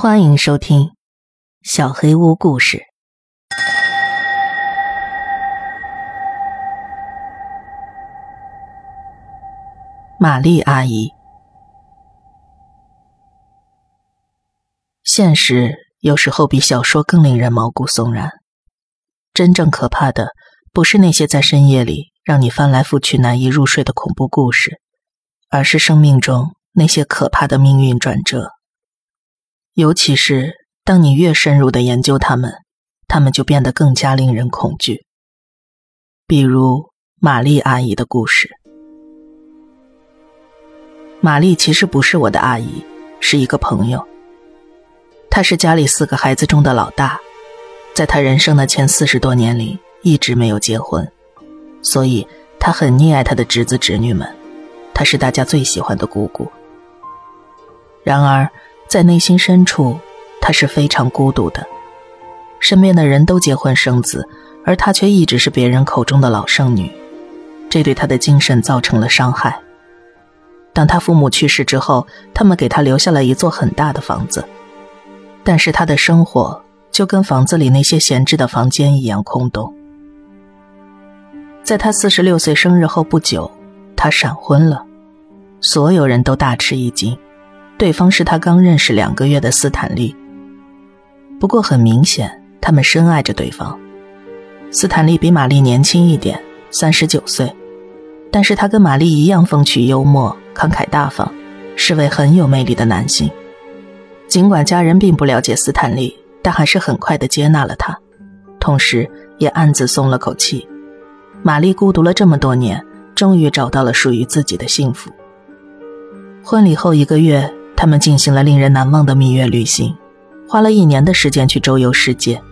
欢迎收听《小黑屋故事》。玛丽阿姨，现实有时候比小说更令人毛骨悚然。真正可怕的，不是那些在深夜里让你翻来覆去难以入睡的恐怖故事，而是生命中那些可怕的命运转折。尤其是当你越深入的研究他们，他们就变得更加令人恐惧。比如玛丽阿姨的故事。玛丽其实不是我的阿姨，是一个朋友。她是家里四个孩子中的老大，在她人生的前四十多年里一直没有结婚，所以她很溺爱她的侄子侄女们，她是大家最喜欢的姑姑。然而。在内心深处，她是非常孤独的。身边的人都结婚生子，而她却一直是别人口中的老剩女，这对她的精神造成了伤害。当她父母去世之后，他们给她留下了一座很大的房子，但是她的生活就跟房子里那些闲置的房间一样空洞。在她四十六岁生日后不久，她闪婚了，所有人都大吃一惊。对方是他刚认识两个月的斯坦利。不过很明显，他们深爱着对方。斯坦利比玛丽年轻一点，三十九岁，但是他跟玛丽一样风趣幽默、慷慨大方，是位很有魅力的男性。尽管家人并不了解斯坦利，但还是很快的接纳了他，同时也暗自松了口气。玛丽孤独了这么多年，终于找到了属于自己的幸福。婚礼后一个月。他们进行了令人难忘的蜜月旅行，花了一年的时间去周游世界。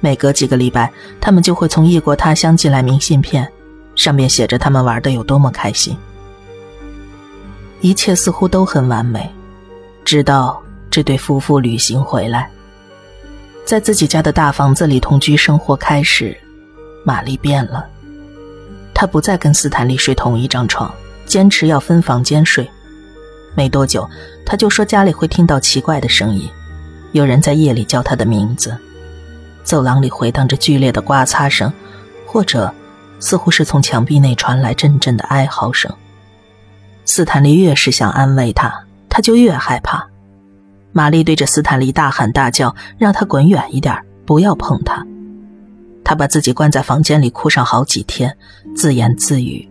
每隔几个礼拜，他们就会从异国他乡寄来明信片，上面写着他们玩的有多么开心。一切似乎都很完美，直到这对夫妇旅行回来，在自己家的大房子里同居生活开始，玛丽变了。她不再跟斯坦利睡同一张床，坚持要分房间睡。没多久，他就说家里会听到奇怪的声音，有人在夜里叫他的名字，走廊里回荡着剧烈的刮擦声，或者似乎是从墙壁内传来阵阵的哀嚎声。斯坦利越是想安慰他，他就越害怕。玛丽对着斯坦利大喊大叫，让他滚远一点，不要碰他。他把自己关在房间里哭上好几天，自言自语。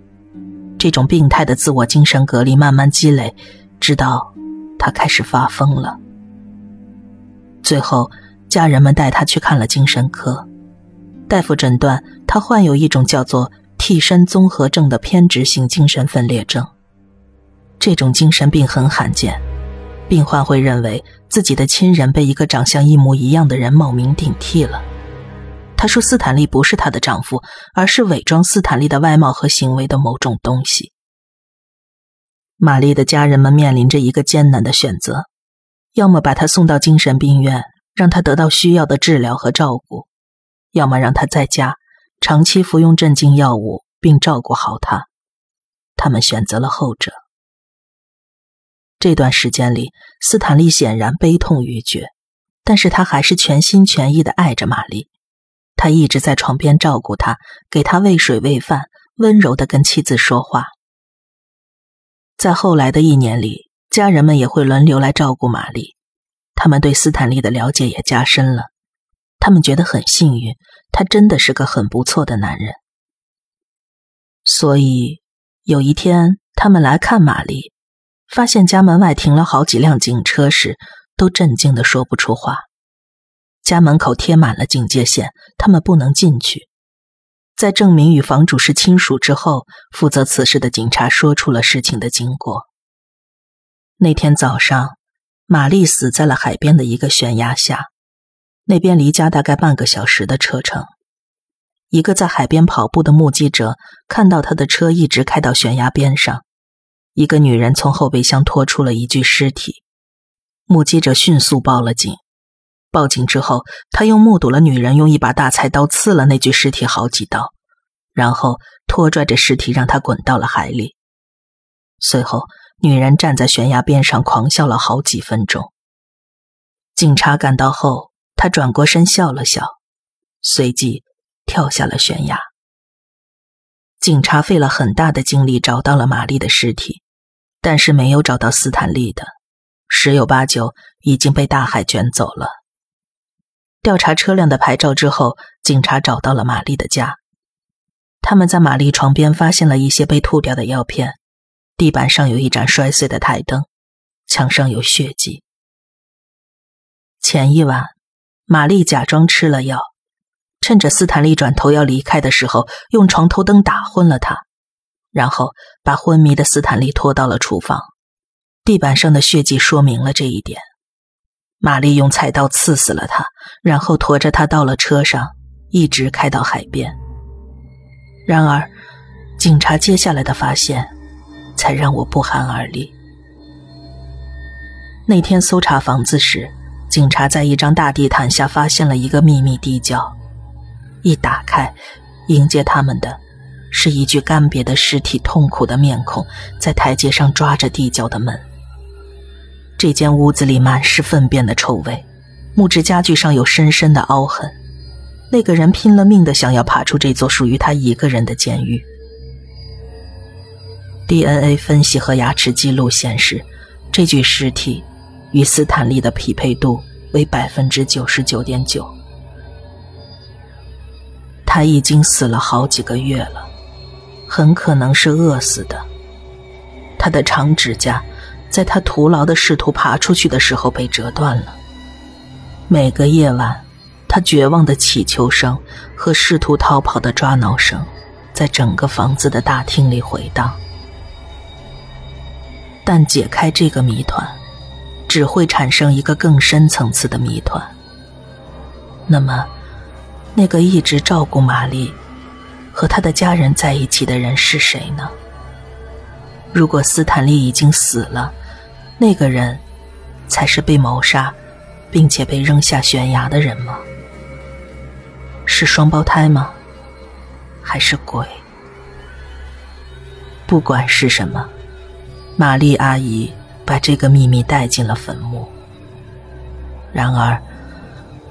这种病态的自我精神隔离慢慢积累。直到他开始发疯了。最后，家人们带他去看了精神科，大夫诊断他患有一种叫做替身综合症的偏执性精神分裂症。这种精神病很罕见，病患会认为自己的亲人被一个长相一模一样的人冒名顶替了。他说，斯坦利不是她的丈夫，而是伪装斯坦利的外貌和行为的某种东西。玛丽的家人们面临着一个艰难的选择：要么把她送到精神病院，让她得到需要的治疗和照顾；要么让她在家长期服用镇静药物，并照顾好她。他们选择了后者。这段时间里，斯坦利显然悲痛欲绝，但是他还是全心全意的爱着玛丽。他一直在床边照顾她，给她喂水喂饭，温柔的跟妻子说话。在后来的一年里，家人们也会轮流来照顾玛丽，他们对斯坦利的了解也加深了。他们觉得很幸运，他真的是个很不错的男人。所以有一天，他们来看玛丽，发现家门外停了好几辆警车时，都震惊的说不出话。家门口贴满了警戒线，他们不能进去。在证明与房主是亲属之后，负责此事的警察说出了事情的经过。那天早上，玛丽死在了海边的一个悬崖下，那边离家大概半个小时的车程。一个在海边跑步的目击者看到他的车一直开到悬崖边上，一个女人从后备箱拖出了一具尸体，目击者迅速报了警。报警之后，他又目睹了女人用一把大菜刀刺了那具尸体好几刀，然后拖拽着尸体让他滚到了海里。随后，女人站在悬崖边上狂笑了好几分钟。警察赶到后，他转过身笑了笑，随即跳下了悬崖。警察费了很大的精力找到了玛丽的尸体，但是没有找到斯坦利的，十有八九已经被大海卷走了。调查车辆的牌照之后，警察找到了玛丽的家。他们在玛丽床边发现了一些被吐掉的药片，地板上有一盏摔碎的台灯，墙上有血迹。前一晚，玛丽假装吃了药。趁着斯坦利转头要离开的时候，用床头灯打昏了他，然后把昏迷的斯坦利拖到了厨房。地板上的血迹说明了这一点。玛丽用菜刀刺死了他，然后驮着他到了车上，一直开到海边。然而，警察接下来的发现才让我不寒而栗。那天搜查房子时，警察在一张大地毯下发现了一个秘密地窖。一打开，迎接他们的是一具干瘪的尸体，痛苦的面孔在台阶上抓着地窖的门。这间屋子里满是粪便的臭味，木质家具上有深深的凹痕。那个人拼了命的想要爬出这座属于他一个人的监狱。DNA 分析和牙齿记录显示，这具尸体与斯坦利的匹配度为百分之九十九点九。他已经死了好几个月了，很可能是饿死的。他的长指甲在他徒劳的试图爬出去的时候被折断了。每个夜晚，他绝望的乞求声和试图逃跑的抓挠声，在整个房子的大厅里回荡。但解开这个谜团，只会产生一个更深层次的谜团。那么。那个一直照顾玛丽和他的家人在一起的人是谁呢？如果斯坦利已经死了，那个人才是被谋杀并且被扔下悬崖的人吗？是双胞胎吗？还是鬼？不管是什么，玛丽阿姨把这个秘密带进了坟墓。然而，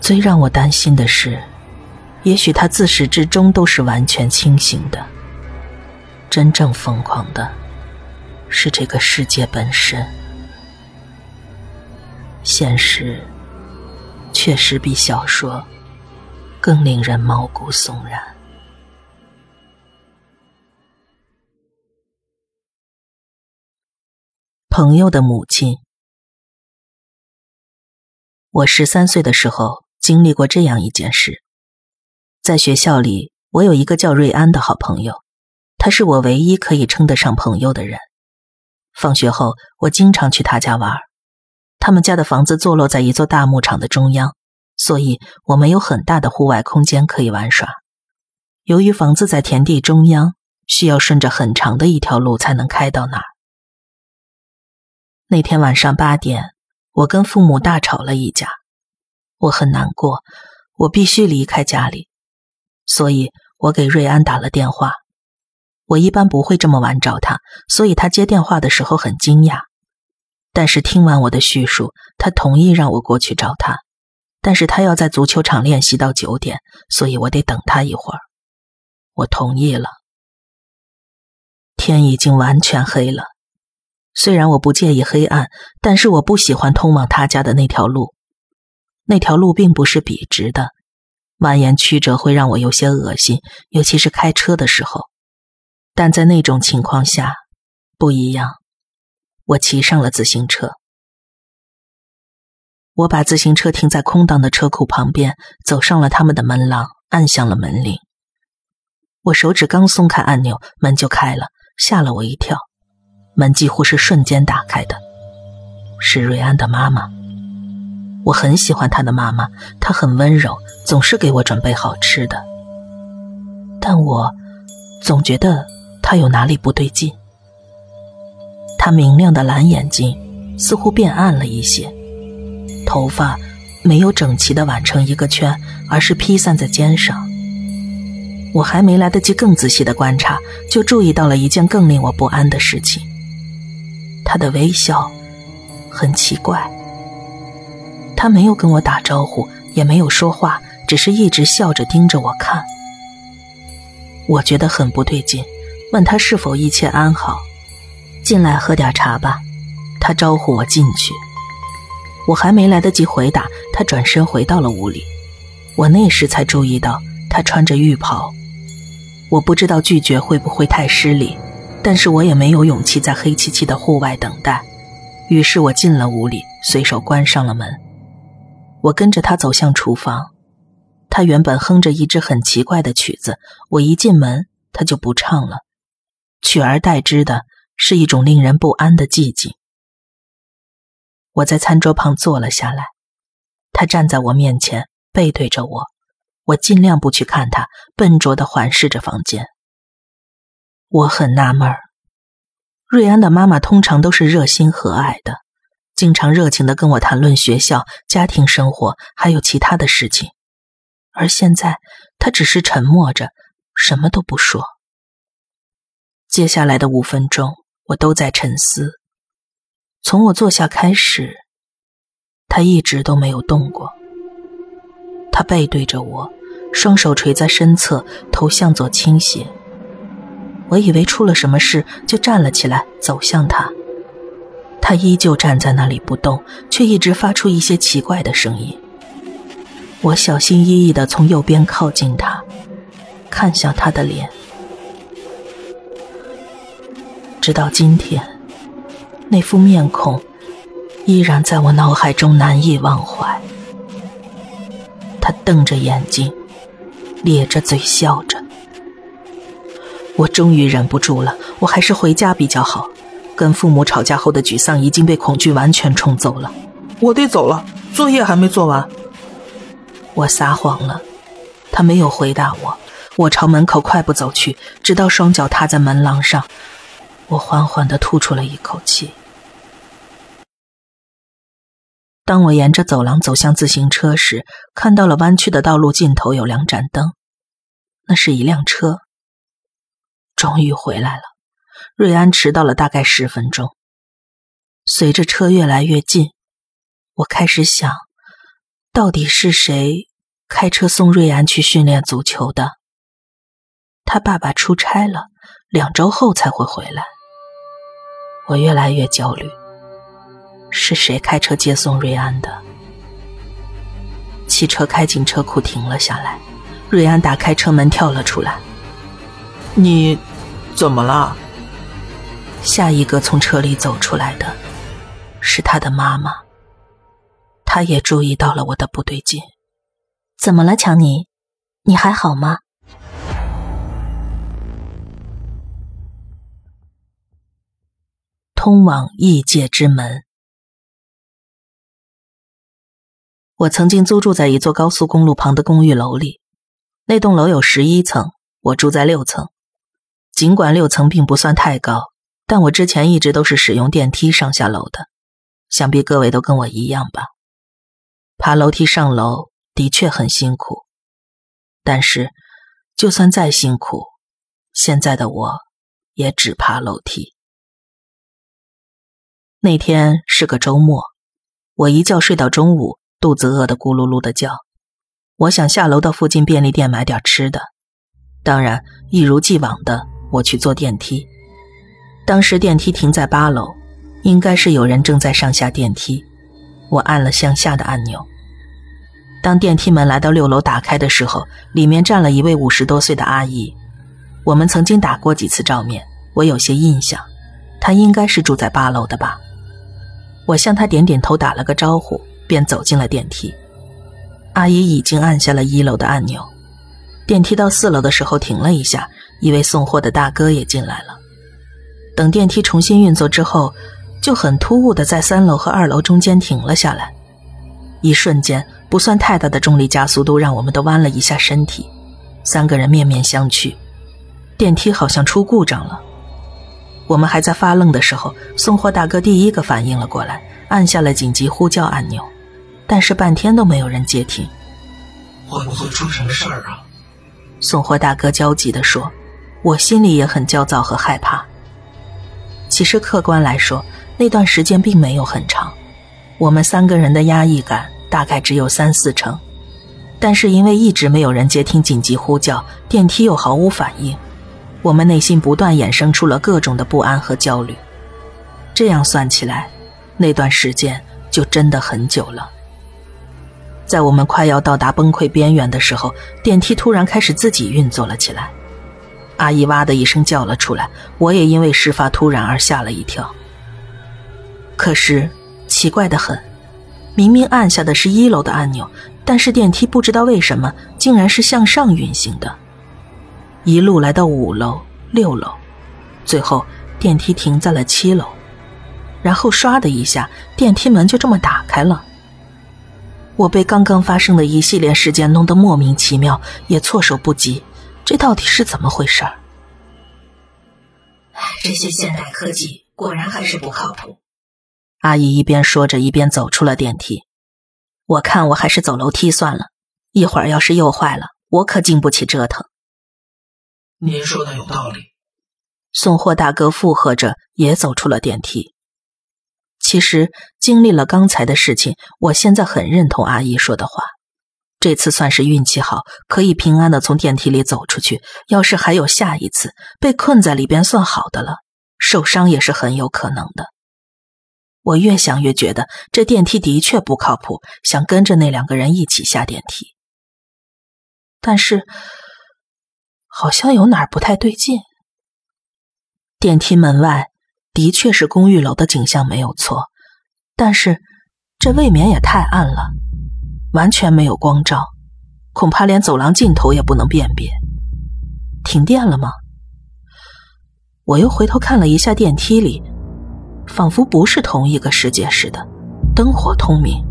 最让我担心的是。也许他自始至终都是完全清醒的。真正疯狂的，是这个世界本身。现实确实比小说更令人毛骨悚然。朋友的母亲，我十三岁的时候经历过这样一件事。在学校里，我有一个叫瑞安的好朋友，他是我唯一可以称得上朋友的人。放学后，我经常去他家玩。他们家的房子坐落在一座大牧场的中央，所以我们有很大的户外空间可以玩耍。由于房子在田地中央，需要顺着很长的一条路才能开到那儿。那天晚上八点，我跟父母大吵了一架，我很难过，我必须离开家里。所以我给瑞安打了电话。我一般不会这么晚找他，所以他接电话的时候很惊讶。但是听完我的叙述，他同意让我过去找他。但是他要在足球场练习到九点，所以我得等他一会儿。我同意了。天已经完全黑了。虽然我不介意黑暗，但是我不喜欢通往他家的那条路。那条路并不是笔直的。蜿蜒曲折会让我有些恶心，尤其是开车的时候。但在那种情况下，不一样。我骑上了自行车，我把自行车停在空荡的车库旁边，走上了他们的门廊，按响了门铃。我手指刚松开按钮，门就开了，吓了我一跳。门几乎是瞬间打开的，是瑞安的妈妈。我很喜欢他的妈妈，她很温柔，总是给我准备好吃的。但我总觉得他有哪里不对劲。他明亮的蓝眼睛似乎变暗了一些，头发没有整齐的挽成一个圈，而是披散在肩上。我还没来得及更仔细的观察，就注意到了一件更令我不安的事情：他的微笑很奇怪。他没有跟我打招呼，也没有说话，只是一直笑着盯着我看。我觉得很不对劲，问他是否一切安好。进来喝点茶吧，他招呼我进去。我还没来得及回答，他转身回到了屋里。我那时才注意到他穿着浴袍。我不知道拒绝会不会太失礼，但是我也没有勇气在黑漆漆的户外等待。于是我进了屋里，随手关上了门。我跟着他走向厨房，他原本哼着一支很奇怪的曲子，我一进门他就不唱了，取而代之的是一种令人不安的寂静。我在餐桌旁坐了下来，他站在我面前，背对着我。我尽量不去看他，笨拙的环视着房间。我很纳闷，瑞安的妈妈通常都是热心和蔼的，经常热情的跟我谈论学校、家庭生活，还有其他的事情，而现在她只是沉默着，什么都不说。接下来的五分钟，我都在沉思。从我坐下开始，他一直都没有动过。他背对着我，双手垂在身侧，头向左倾斜。我以为出了什么事，就站了起来，走向他。他依旧站在那里不动，却一直发出一些奇怪的声音。我小心翼翼地从右边靠近他，看向他的脸。直到今天，那副面孔依然在我脑海中难以忘怀。他瞪着眼睛，咧着嘴笑着。我终于忍不住了，我还是回家比较好。跟父母吵架后的沮丧已经被恐惧完全冲走了。我得走了，作业还没做完。我撒谎了，他没有回答我。我朝门口快步走去，直到双脚踏在门廊上，我缓缓的吐出了一口气。当我沿着走廊走向自行车时，看到了弯曲的道路尽头有两盏灯，那是一辆车。终于回来了，瑞安迟到了大概十分钟。随着车越来越近，我开始想，到底是谁开车送瑞安去训练足球的？他爸爸出差了，两周后才会回来。我越来越焦虑。是谁开车接送瑞安的？汽车开进车库，停了下来。瑞安打开车门，跳了出来。你怎么了？下一个从车里走出来的是他的妈妈。他也注意到了我的不对劲。怎么了，强尼？你还好吗？通往异界之门。我曾经租住在一座高速公路旁的公寓楼里，那栋楼有十一层，我住在六层。尽管六层并不算太高，但我之前一直都是使用电梯上下楼的，想必各位都跟我一样吧。爬楼梯上楼的确很辛苦，但是就算再辛苦，现在的我也只爬楼梯。那天是个周末，我一觉睡到中午。肚子饿得咕噜噜的叫，我想下楼到附近便利店买点吃的。当然，一如既往的，我去坐电梯。当时电梯停在八楼，应该是有人正在上下电梯。我按了向下的按钮。当电梯门来到六楼打开的时候，里面站了一位五十多岁的阿姨。我们曾经打过几次照面，我有些印象。她应该是住在八楼的吧？我向他点点头，打了个招呼。便走进了电梯，阿姨已经按下了一楼的按钮。电梯到四楼的时候停了一下，一位送货的大哥也进来了。等电梯重新运作之后，就很突兀的在三楼和二楼中间停了下来。一瞬间，不算太大的重力加速度让我们都弯了一下身体。三个人面面相觑，电梯好像出故障了。我们还在发愣的时候，送货大哥第一个反应了过来，按下了紧急呼叫按钮。但是半天都没有人接听，会不会出什么事儿啊？送货大哥焦急地说：“我心里也很焦躁和害怕。其实客观来说，那段时间并没有很长，我们三个人的压抑感大概只有三四成，但是因为一直没有人接听紧急呼叫，电梯又毫无反应，我们内心不断衍生出了各种的不安和焦虑。这样算起来，那段时间就真的很久了。在我们快要到达崩溃边缘的时候，电梯突然开始自己运作了起来。阿姨哇的一声叫了出来，我也因为事发突然而吓了一跳。可是奇怪的很，明明按下的是一楼的按钮，但是电梯不知道为什么竟然是向上运行的，一路来到五楼、六楼，最后电梯停在了七楼，然后唰的一下，电梯门就这么打开了。我被刚刚发生的一系列事件弄得莫名其妙，也措手不及。这到底是怎么回事？这些现代科技果然还是不靠谱。阿姨一边说着，一边走出了电梯。我看我还是走楼梯算了，一会儿要是又坏了，我可经不起折腾。您说的有道理。送货大哥附和着，也走出了电梯。其实经历了刚才的事情，我现在很认同阿姨说的话。这次算是运气好，可以平安的从电梯里走出去。要是还有下一次，被困在里边算好的了，受伤也是很有可能的。我越想越觉得这电梯的确不靠谱，想跟着那两个人一起下电梯。但是好像有哪儿不太对劲。电梯门外的确是公寓楼的景象没有错，但是这未免也太暗了。完全没有光照，恐怕连走廊尽头也不能辨别。停电了吗？我又回头看了一下电梯里，仿佛不是同一个世界似的，灯火通明。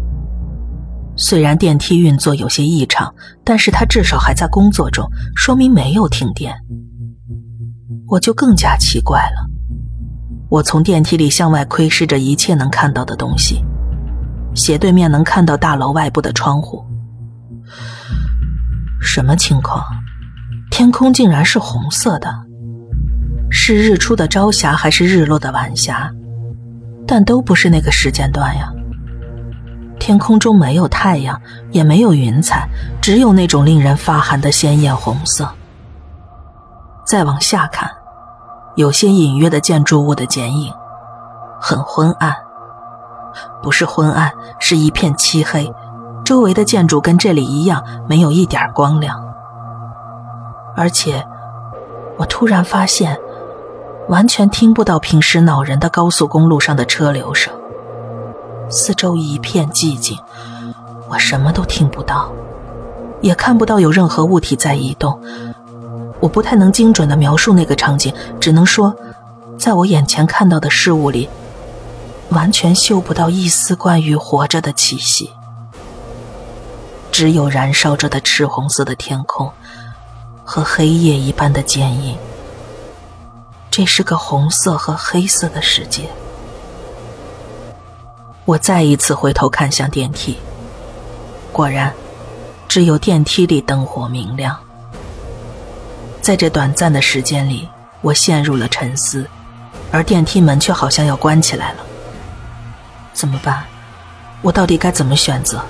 虽然电梯运作有些异常，但是它至少还在工作中，说明没有停电。我就更加奇怪了。我从电梯里向外窥视着一切能看到的东西。斜对面能看到大楼外部的窗户，什么情况？天空竟然是红色的，是日出的朝霞还是日落的晚霞？但都不是那个时间段呀。天空中没有太阳，也没有云彩，只有那种令人发寒的鲜艳红色。再往下看，有些隐约的建筑物的剪影，很昏暗。不是昏暗，是一片漆黑，周围的建筑跟这里一样，没有一点光亮。而且，我突然发现，完全听不到平时恼人的高速公路上的车流声，四周一片寂静，我什么都听不到，也看不到有任何物体在移动。我不太能精准的描述那个场景，只能说，在我眼前看到的事物里。完全嗅不到一丝关于活着的气息，只有燃烧着的赤红色的天空和黑夜一般的坚硬。这是个红色和黑色的世界。我再一次回头看向电梯，果然，只有电梯里灯火明亮。在这短暂的时间里，我陷入了沉思，而电梯门却好像要关起来了。怎么办？我到底该怎么选择？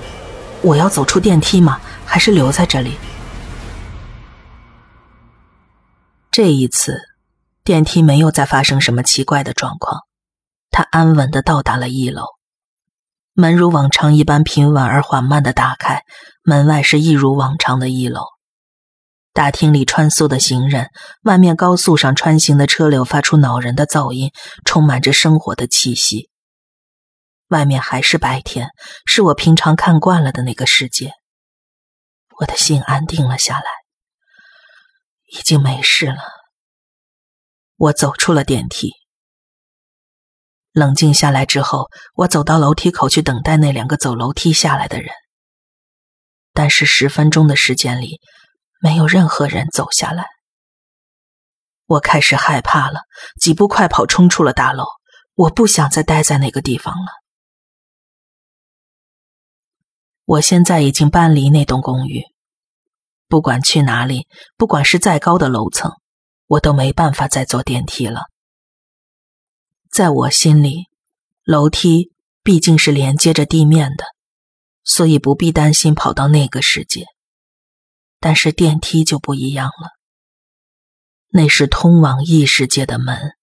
我要走出电梯吗？还是留在这里？这一次，电梯没有再发生什么奇怪的状况，它安稳的到达了一楼，门如往常一般平稳而缓慢的打开，门外是一如往常的一楼。大厅里穿梭的行人，外面高速上穿行的车流发出恼人的噪音，充满着生活的气息。外面还是白天，是我平常看惯了的那个世界。我的心安定了下来，已经没事了。我走出了电梯，冷静下来之后，我走到楼梯口去等待那两个走楼梯下来的人。但是十分钟的时间里，没有任何人走下来。我开始害怕了，几步快跑冲出了大楼。我不想再待在那个地方了。我现在已经搬离那栋公寓，不管去哪里，不管是再高的楼层，我都没办法再坐电梯了。在我心里，楼梯毕竟是连接着地面的，所以不必担心跑到那个世界。但是电梯就不一样了，那是通往异世界的门。